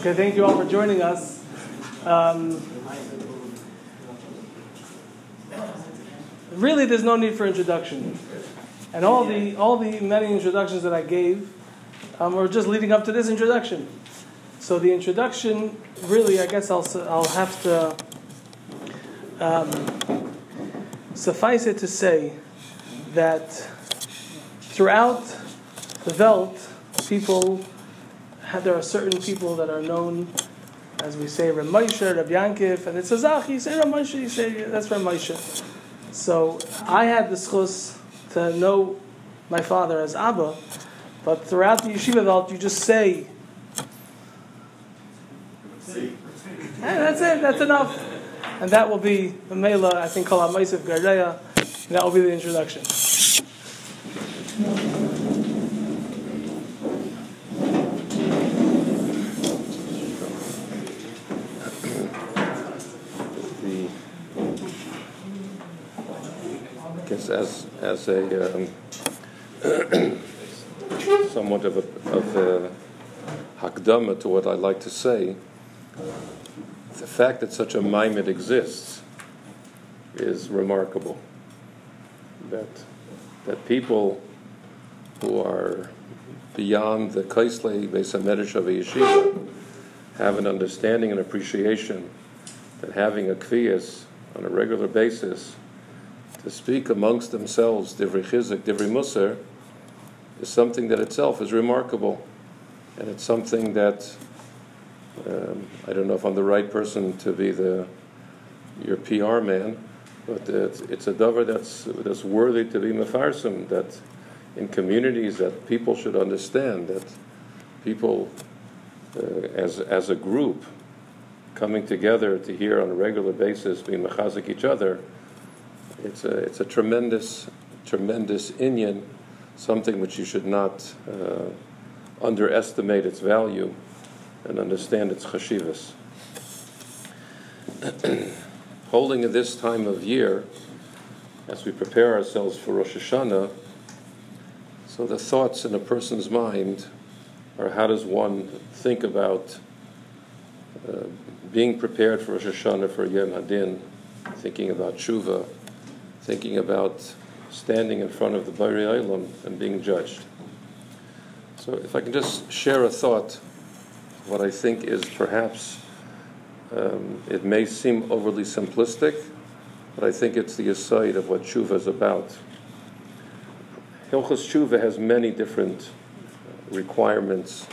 Okay, thank you all for joining us. Um, really, there's no need for introduction, and all the all the many introductions that I gave um, were just leading up to this introduction. So the introduction, really, I guess I'll I'll have to um, suffice it to say that throughout the Welt, people there are certain people that are known, as we say, Ramosha, Rab Yankiv, and it's Zach, you say Ramosha, you say that's Ramosha. So I had the schus to know my father as Abba, but throughout the yeshiva belt, you just say, and that's it, that's enough. And that will be the Mela, I think, called Amaisiv Gardeya, that will be the introduction. As as a um, somewhat of a, of a hakdama to what I'd like to say. The fact that such a maimed exists is remarkable. That that people who are beyond the kaisle besamedish of a yeshiva have an understanding and appreciation that having a kviyas on a regular basis to speak amongst themselves divrei chizuk, divrei musar, is something that itself is remarkable, and it's something that um, I don't know if I'm the right person to be the your PR man, but it's, it's a dover that's that's worthy to be mefarsim. That in communities that people should understand that people uh, as as a group coming together to hear on a regular basis being mechazik each other it's a, it's a tremendous, tremendous inyan, something which you should not uh, underestimate its value and understand its chashivas. Holding at this time of year, as we prepare ourselves for Rosh Hashanah, so the thoughts in a person's mind are how does one think about uh, being prepared for Rosh Hashanah for Yom Hadin, thinking about tshuva, thinking about standing in front of the Borei Olam and being judged. So, if I can just share a thought, what I think is perhaps um, it may seem overly simplistic, but I think it's the yesod of what tshuva is about. Hilchos tshuva has many different requirements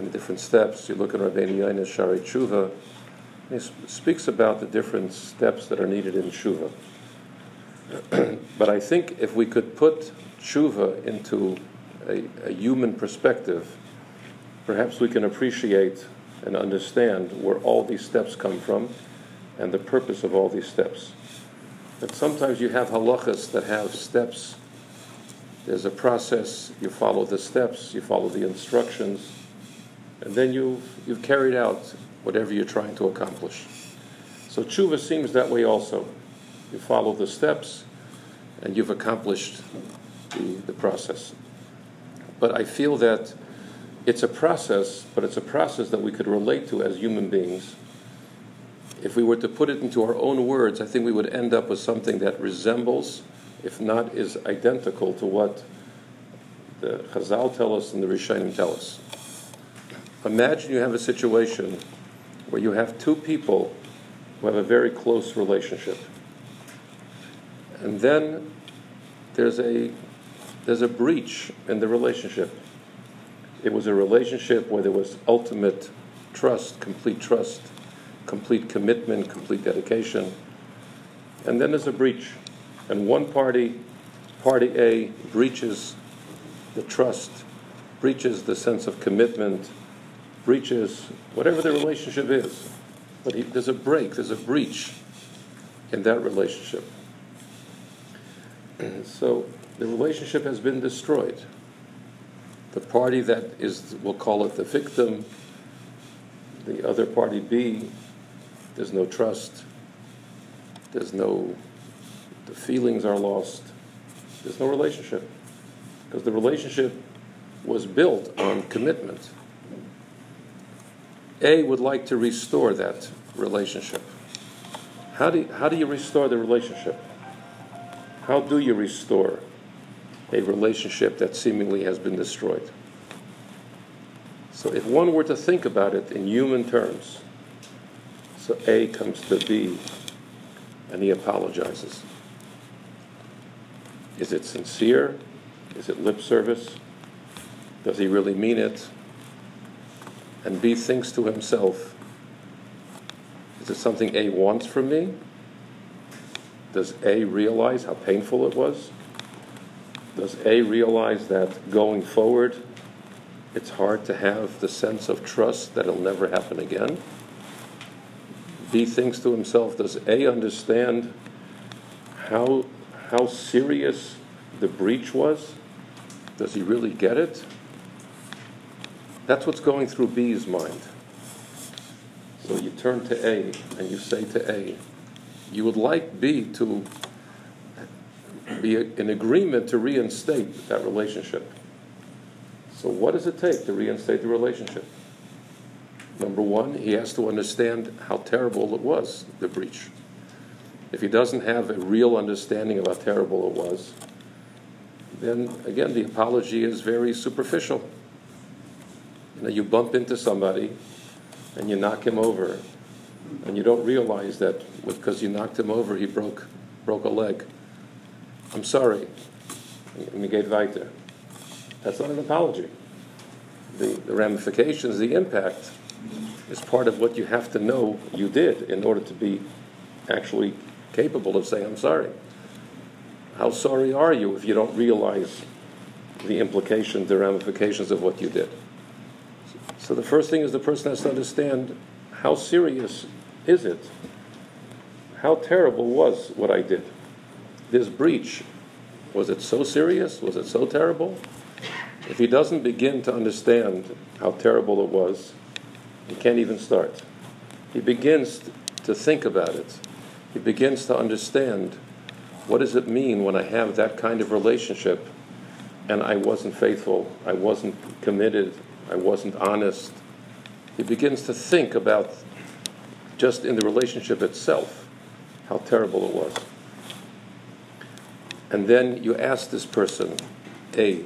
and different steps. You look at Rabbeinu Yonah's Shaarei Tshuva, he speaks about the different steps that are needed in tshuva. but I think if we could put tshuva into a, a, human perspective, perhaps we can appreciate and understand where all these steps come from and the purpose of all these steps. That sometimes you have halachas that have steps. There's a process, you follow the steps, you follow the instructions, and then you've, you've carried out whatever you're trying to accomplish. So tshuva seems that way also. You follow the steps, and you've accomplished the, the process. But I feel that it's a process, but it's a process that we could relate to as human beings. If we were to put it into our own words, I think we would end up with something that resembles, if not is identical to what the Chazal tell us and the Rishonim tell us. Imagine you have a situation where you have two people who have a very close relationship. And then there's a, there's a breach in the relationship. It was a relationship where there was ultimate trust, complete trust, complete commitment, complete dedication. And then there's a breach. And one party, party A, breaches the trust, breaches the sense of commitment, breaches whatever the relationship is. But he, there's a break, there's a breach in that relationship. So the relationship has been destroyed. The party that is, we'll call it the victim, the other party B, there's no trust, there's no, the feelings are lost, there's no relationship. Because the relationship was built on commitment. A would like to restore that relationship. How do, you, how do you restore the relationship? How do you restore a relationship that seemingly has been destroyed? So, if one were to think about it in human terms, so A comes to B and he apologizes. Is it sincere? Is it lip service? Does he really mean it? And B thinks to himself, is it something A wants from me? Does A realize how painful it was? Does A realize that going forward, it's hard to have the sense of trust that it'll never happen again? B thinks to himself, does A understand how, how serious the breach was? Does he really get it? That's what's going through B's mind. So you turn to A and you say to A, you would like B to be in agreement to reinstate that relationship. So, what does it take to reinstate the relationship? Number one, he has to understand how terrible it was, the breach. If he doesn't have a real understanding of how terrible it was, then again, the apology is very superficial. You know, you bump into somebody and you knock him over, and you don't realize that because you knocked him over, he broke, broke a leg. I'm sorry. That's not an apology. The, the ramifications, the impact, is part of what you have to know you did in order to be actually capable of saying, I'm sorry. How sorry are you if you don't realize the implications, the ramifications of what you did? So the first thing is the person has to understand how serious is it? How terrible was what I did? This breach, was it so serious? Was it so terrible? If he doesn't begin to understand how terrible it was, he can't even start. He begins to think about it. He begins to understand what does it mean when I have that kind of relationship and I wasn't faithful, I wasn't committed, I wasn't honest. He begins to think about just in the relationship itself how terrible it was. And then you ask this person, A,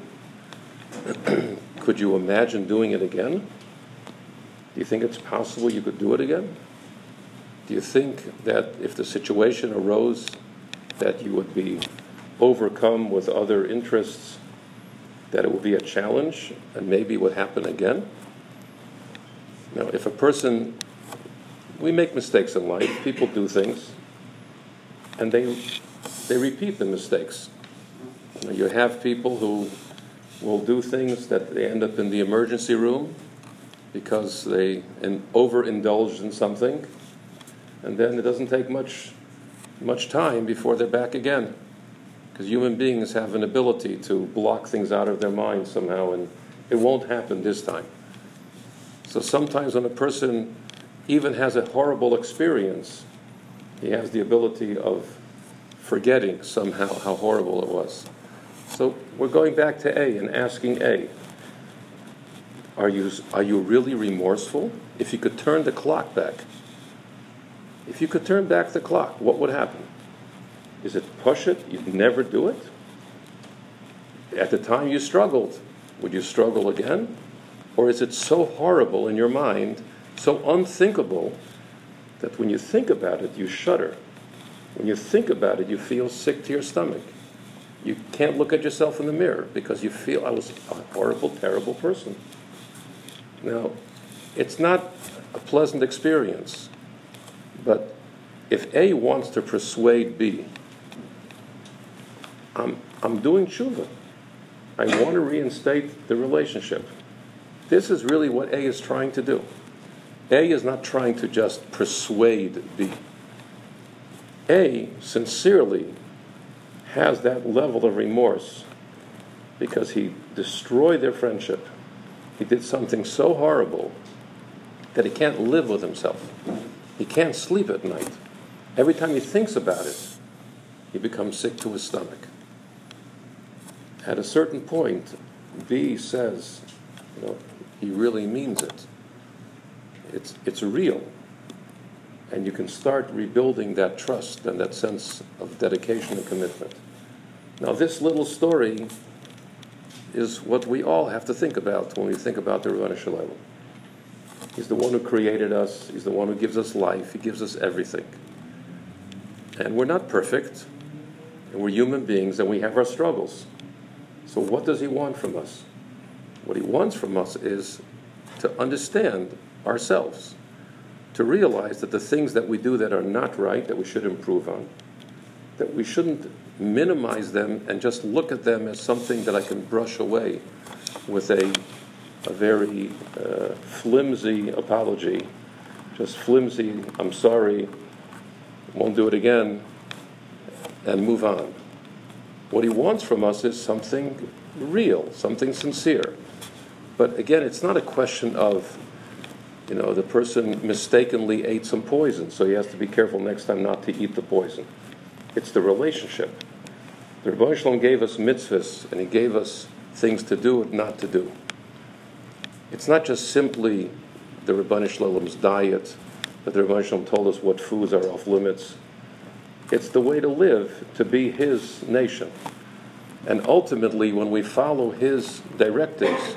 could you imagine doing it again? Do you think it's possible you could do it again? Do you think that if the situation arose, that you would be overcome with other interests, that it would be a challenge and maybe would happen again? If a person, we make mistakes in life, people do things, and they, they repeat the mistakes. You, know, you have people who will do things that they end up in the emergency room because they overindulged in something, and then it doesn't take much much time before they're back again. Because human beings have an ability to block things out of their mind somehow, and it won't happen this time. So sometimes when a person even has a horrible experience, he has the ability of forgetting somehow how horrible it was. So we're going back to A and asking A are you, are you really remorseful? If you could turn the clock back, if you could turn back the clock, what would happen? Is it push it? You'd never do it? At the time you struggled, would you struggle again? Or is it so horrible in your mind, so unthinkable, that when you think about it, you shudder? When you think about it, you feel sick to your stomach. You can't look at yourself in the mirror because you feel I was a horrible, terrible person. Now, it's not a pleasant experience, but if A wants to persuade B, I'm, I'm doing tshuva. I want to reinstate the relationship. This is really what A is trying to do. A is not trying to just persuade B. A sincerely has that level of remorse because he destroyed their friendship he did something so horrible that he can't live with himself. He can't sleep at night. Every time he thinks about it, he becomes sick to his stomach. At a certain point, B says, you know, he really means it. it's, it's real. And you can start rebuilding that trust and that sense of dedication and commitment. Now, this little story is what we all have to think about when we think about the Ribono Shel Olam. He's the one who created us, He's the one who gives us life, He gives us everything. And we're not perfect, and we're human beings, and we have our struggles. So, what does He want from us? What He wants from us is to understand ourselves, to realize that the things that we do that are not right, that we should improve on, that we shouldn't minimize them and just look at them as something that I can brush away with a, a very uh, flimsy apology, just flimsy, I'm sorry, won't do it again, and move on. What he wants from us is something real, something sincere. But again, it's not a question of, you know, the person mistakenly ate some poison, so he has to be careful next time not to eat the poison. It's the relationship. The Ribono Shel Olam gave us mitzvahs, and he gave us things to do and not to do. It's not just simply the Ribono Shel Olam's diet, that the Ribono Shel Olam told us what foods are off limits. It's the way to live, to be his nation. And ultimately, when we follow his directives,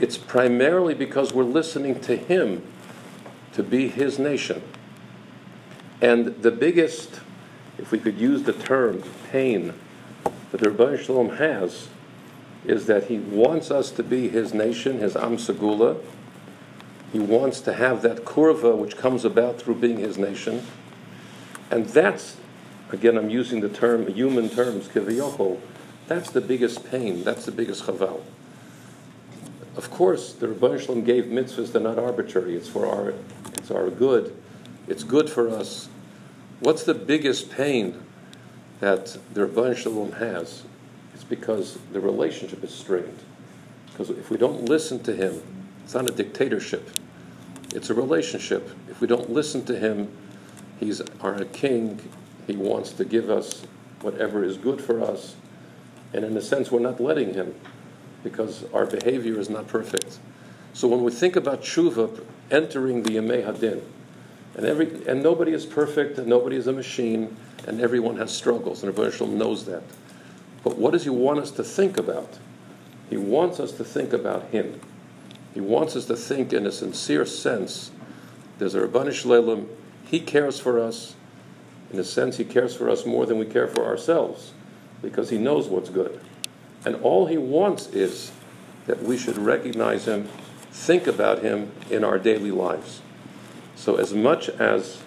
it's primarily because we're listening to him to be his nation. And the biggest, if we could use the term, pain that the Ribono Shel Olam has is that he wants us to be his nation, his Am Segula. He wants to have that kirva which comes about through being his nation. And that's, again, I'm using the term, human terms, kiviyochol, that's the biggest pain, that's the biggest chaval. Of course, the Ribono Shel Olam gave mitzvahs, they're not arbitrary, it's for our, it's our good, it's good for us. What's the biggest pain that the Rebbe Shalom has? It's because the relationship is strained. Because if we don't listen to him, it's not a dictatorship, it's a relationship. If we don't listen to him, He's our king. He wants to give us whatever is good for us. And in a sense, we're not letting him because our behavior is not perfect. So when we think about tshuva entering the Yemei Hadin, and, every, and nobody is perfect, and nobody is a machine, and everyone has struggles, and Ribono Shel Olam knows that. But what does he want us to think about? He wants us to think about him. He wants us to think in a sincere sense. There's a Ribono Shel Olam he cares for us. In a sense, He cares for us more than we care for ourselves because He knows what's good. And all He wants is that we should recognize Him, think about Him in our daily lives. So, as much as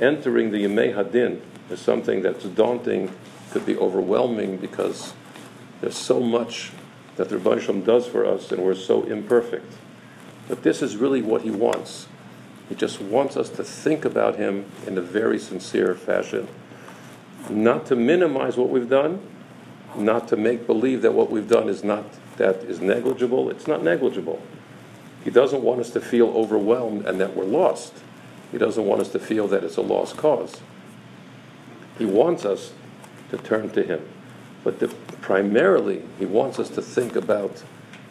entering the Yemei Hadin is something that's daunting, could be overwhelming because there's so much that the Rebbe does for us and we're so imperfect. But this is really what He wants. He just wants us to think about Him in a very sincere fashion. Not to minimize what we've done, not to make believe that what we've done is not that is negligible. It's not negligible. He doesn't want us to feel overwhelmed and that we're lost. He doesn't want us to feel that it's a lost cause. He wants us to turn to Him. But the, primarily, He wants us to think about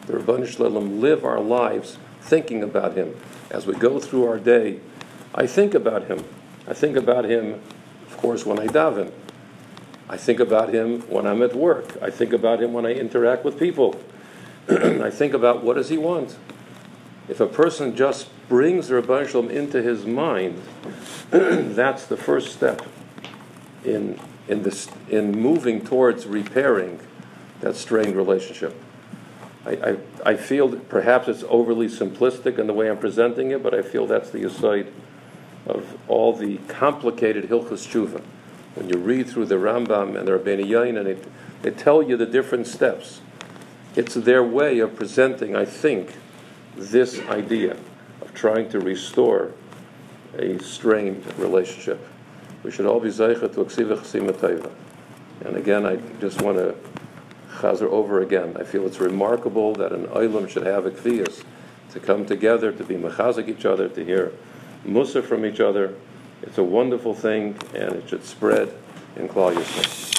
the Ribono Shel live our lives thinking about Him, as we go through our day, I think about him. I think about him, of course, when I daven. I think about him when I'm at work. I think about him when I interact with people. I think about what does he want. If a person just brings the Ribono Shel Olam into his mind, that's the first step in, in, this, in moving towards repairing that strained relationship. I, I, I feel perhaps it's overly simplistic in the way I'm presenting it, but I feel that's the yesod of all the complicated Hilchas Tshuva. When you read through the Rambam and the Rabbeinu Yonah, and they, tell you the different steps, it's their way of presenting, I think, this idea of trying to restore a strained relationship. We should all be zeicha to aksiva And again, I just want to chazer over again. I feel it's remarkable that an oilam should have a kvias to come together, to be mechazik each other, to hear musa from each other. It's a wonderful thing, and it should spread in Klal Yisrael.